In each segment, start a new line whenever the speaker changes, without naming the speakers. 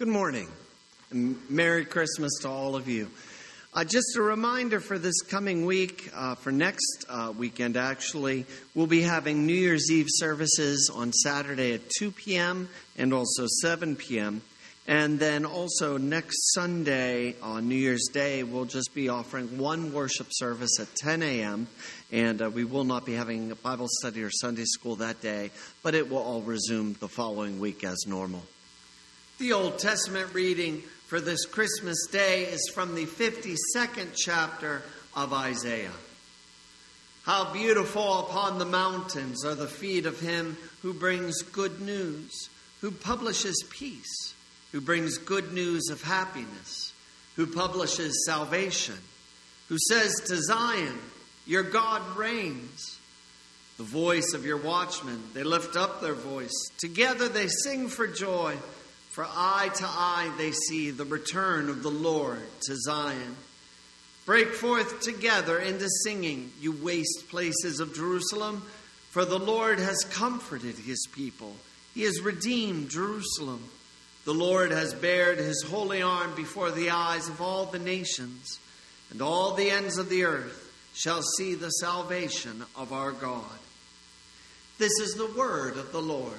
Good morning, and Merry Christmas to all of you. Uh, just a reminder for this coming week, uh, for next uh, weekend actually, we'll be having New Year's Eve services on Saturday at 2 p.m. and also 7 p.m. And then also next Sunday on New Year's Day, we'll just be offering one worship service at 10 a.m. And uh, we will not be having a Bible study or Sunday school that day, but it will all resume the following week as normal. The Old Testament reading for this Christmas day is from the 52nd chapter of Isaiah. How beautiful upon the mountains are the feet of him who brings good news, who publishes peace who brings good news of happiness, who publishes salvation, who says to Zion, Your God reigns. The voice of your watchmen, they lift up their voice. Together they sing for joy, for eye to eye they see the return of the Lord to Zion. Break forth together into singing, you waste places of Jerusalem, for the Lord has comforted his people. He has redeemed Jerusalem. The Lord has bared his holy arm before the eyes of all the nations, and all the ends of the earth shall see the salvation of our God. This is the word of the Lord.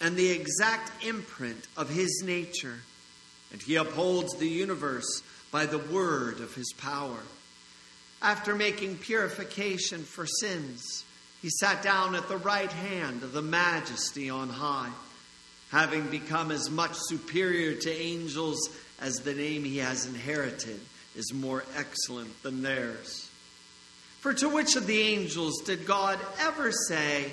and the exact imprint of his nature, and he upholds the universe by the word of his power. After making purification for sins, he sat down at the right hand of the majesty on high having become as much superior to angels as the name he has inherited is more excellent than theirs. For to which of the angels did God ever say,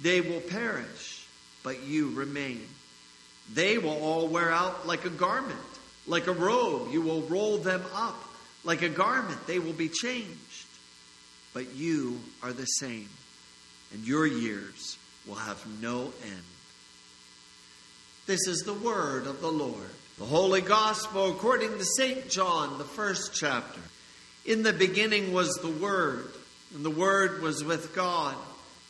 They will perish, but you remain. They will all wear out like a garment, like a robe. You will roll them up like a garment. They will be changed. But you are the same, and your years will have no end. This is the word of the Lord. The Holy Gospel according to St. John, the first chapter. In the beginning was the Word, and the Word was with God,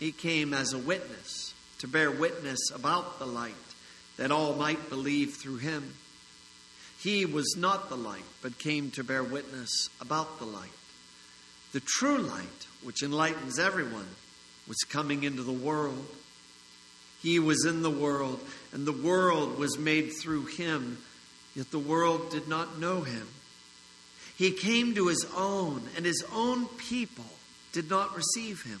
He came as a witness to bear witness about the light, that all might believe through him. He was not the light, but came to bear witness about the light. The true light, which enlightens everyone, was coming into the world. He was in the world, and the world was made through him, yet the world did not know him. He came to his own, and his own people did not receive him.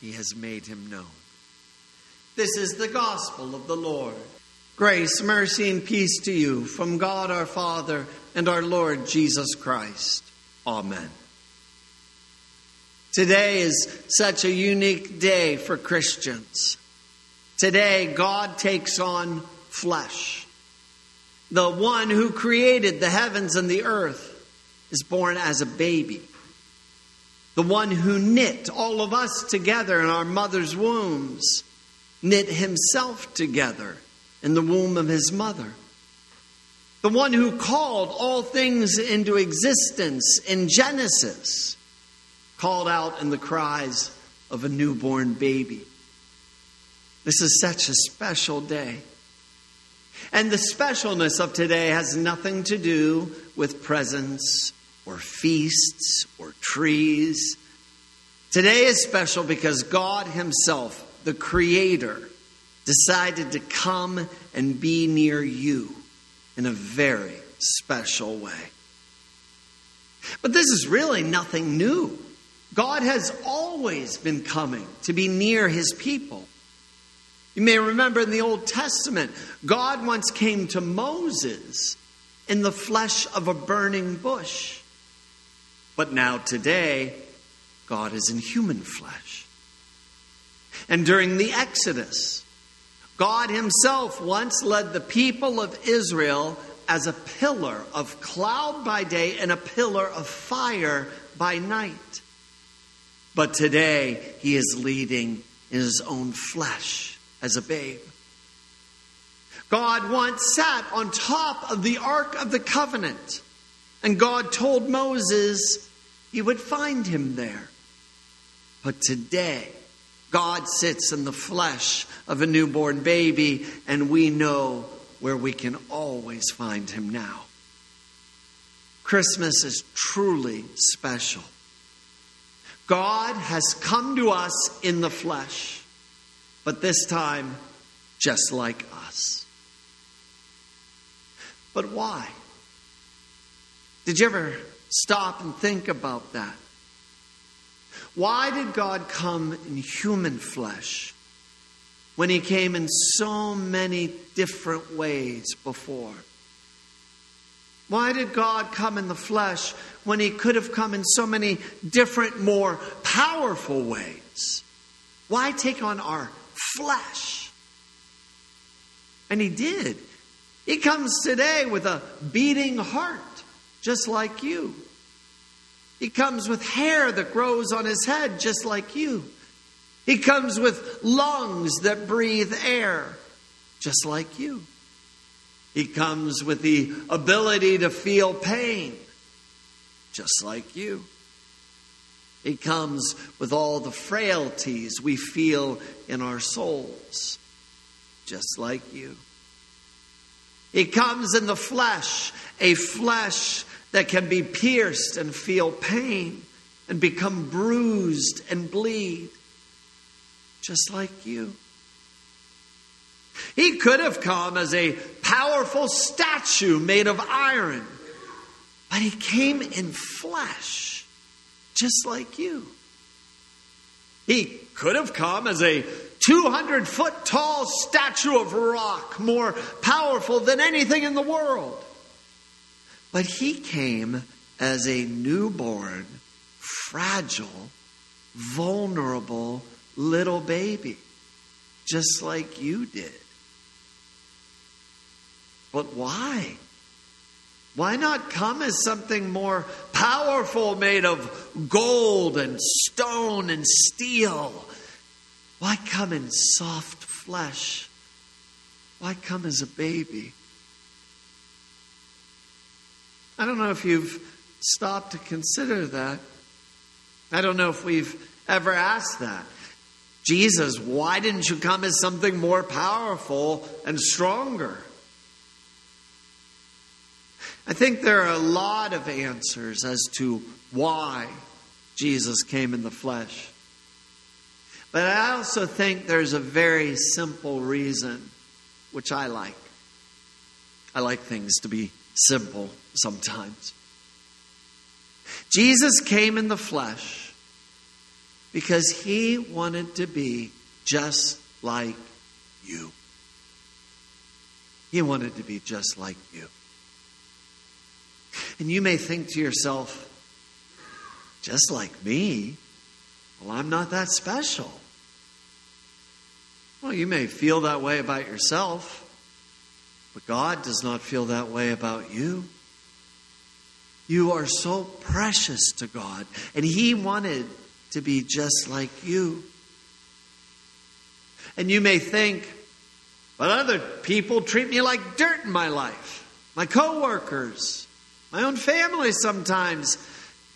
he has made him known. This is the gospel of the Lord. Grace, mercy, and peace to you from God our Father and our Lord Jesus Christ. Amen. Today is such a unique day for Christians. Today, God takes on flesh. The one who created the heavens and the earth is born as a baby. The one who knit all of us together in our mother's wombs knit himself together in the womb of his mother. The one who called all things into existence in Genesis called out in the cries of a newborn baby. This is such a special day. And the specialness of today has nothing to do with presents or feasts trees. Today is special because God Himself, the Creator, decided to come and be near you in a very special way. But this is really nothing new. God has always been coming to be near His people. You may remember in the Old Testament, God once came to Moses in the flesh of a burning bush. But now, today, God is in human flesh. And during the Exodus, God Himself once led the people of Israel as a pillar of cloud by day and a pillar of fire by night. But today, He is leading in His own flesh as a babe. God once sat on top of the Ark of the Covenant, and God told Moses he would find him there. But today, God sits in the flesh of a newborn baby, and we know where we can always find him now. Christmas is truly special. God has come to us in the flesh but this time just like us. But why? Did you ever stop and think about that? Why did God come in human flesh when He came in so many different ways before? Why did God come in the flesh when He could have come in so many different, more powerful ways? Why take on our flesh. And he did. He comes today with a beating heart, just like you. He comes with hair that grows on his head, just like you. He comes with lungs that breathe air, just like you. He comes with the ability to feel pain, just like you. He comes with all the frailties we feel in our souls, just like you. He comes in the flesh, a flesh that can be pierced and feel pain and become bruised and bleed, just like you. He could have come as a powerful statue made of iron, but he came in flesh just like you. He could have come as a 200 foot tall statue of rock, more powerful than anything in the world. But he came as a newborn, fragile, vulnerable little baby, just like you did. But why? Why not come as something more powerful, made of gold and stone and steel? Why come in soft flesh? Why come as a baby? I don't know if you've stopped to consider that. I don't know if we've ever asked that. Jesus, why didn't you come as something more powerful and stronger? I think there are a lot of answers as to why Jesus came in the flesh. But I also think there's a very simple reason, which I like. I like things to be simple sometimes. Jesus came in the flesh because he wanted to be just like you. He wanted to be just like you. And you may think to yourself, just like me? Well, I'm not that special. Well, you may feel that way about yourself, but God does not feel that way about you. You are so precious to God, and He wanted to be just like you. And you may think, but other people treat me like dirt in my life. My coworkers, my own family sometimes.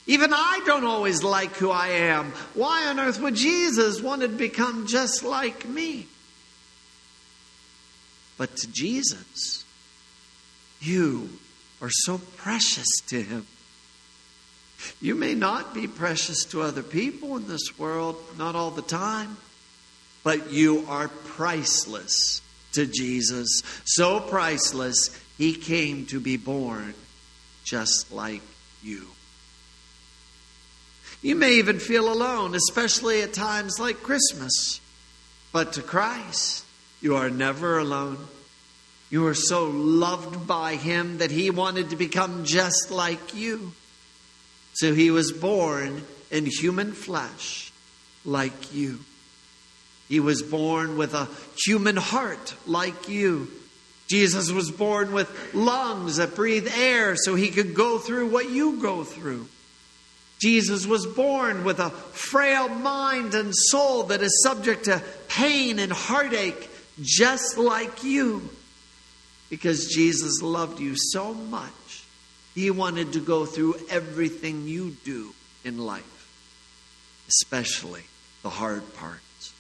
Even I don't always like who I am. Why on earth would Jesus want to become just like me? But to Jesus, you are so precious to him. You may not be precious to other people in this world, not all the time, but you are priceless to Jesus. So priceless, he came to be born just like you. You may even feel alone, especially at times like Christmas. But to Christ, you are never alone. You are so loved by Him that He wanted to become just like you. So he was born in human flesh like you. He was born with a human heart like you. Jesus was born with lungs that breathe air so he could go through what you go through. Jesus was born with a frail mind and soul that is subject to pain and heartache just like you. Because Jesus loved you so much he wanted to go through everything you do in life, especially the hard parts.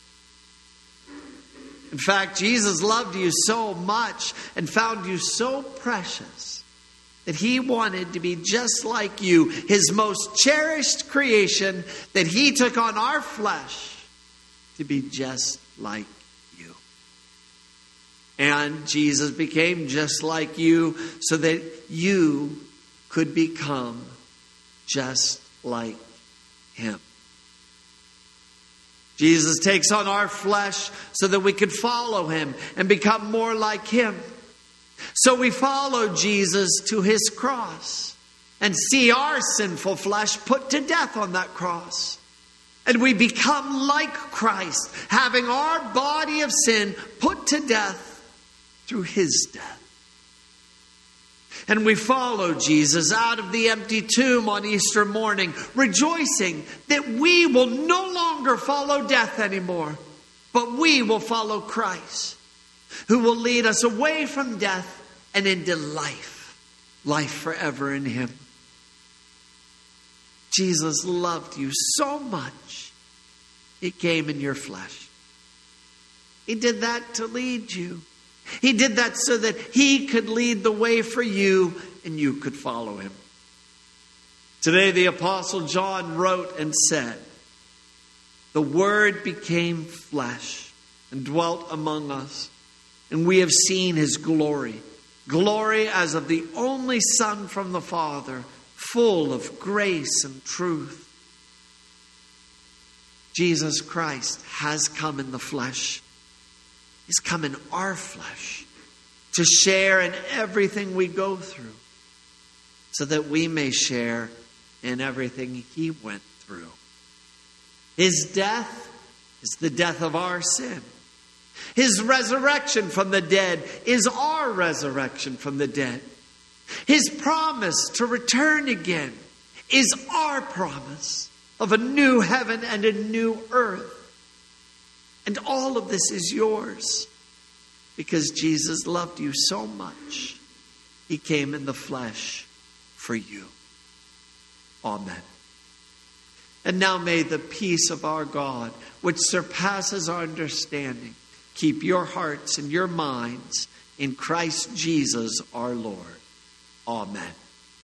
In fact, Jesus loved you so much and found you so precious that he wanted to be just like you, his most cherished creation, that he took on our flesh to be just like. And Jesus became just like you so that you could become just like him. Jesus takes on our flesh so that we could follow him and become more like him. So we follow Jesus to his cross and see our sinful flesh put to death on that cross. And we become like Christ, having our body of sin put to death through his death. And we follow Jesus out of the empty tomb on Easter morning, rejoicing that we will no longer follow death anymore, but we will follow Christ, who will lead us away from death and into life, life forever in Him. Jesus loved you so much, He came in your flesh. He did that to lead you. He did that so that he could lead the way for you and you could follow him. Today, the Apostle John wrote and said, The Word became flesh and dwelt among us, and we have seen his glory glory as of the only Son from the Father, full of grace and truth. Jesus Christ has come in the flesh. He's come in our flesh to share in everything we go through so that we may share in everything He went through. His death is the death of our sin. His resurrection from the dead is our resurrection from the dead. His promise to return again is our promise of a new heaven and a new earth. And all of this is yours because Jesus loved you so much. He came in the flesh for you. Amen. And now may the peace of our God, which surpasses our understanding, keep your hearts and your minds in Christ Jesus our Lord. Amen.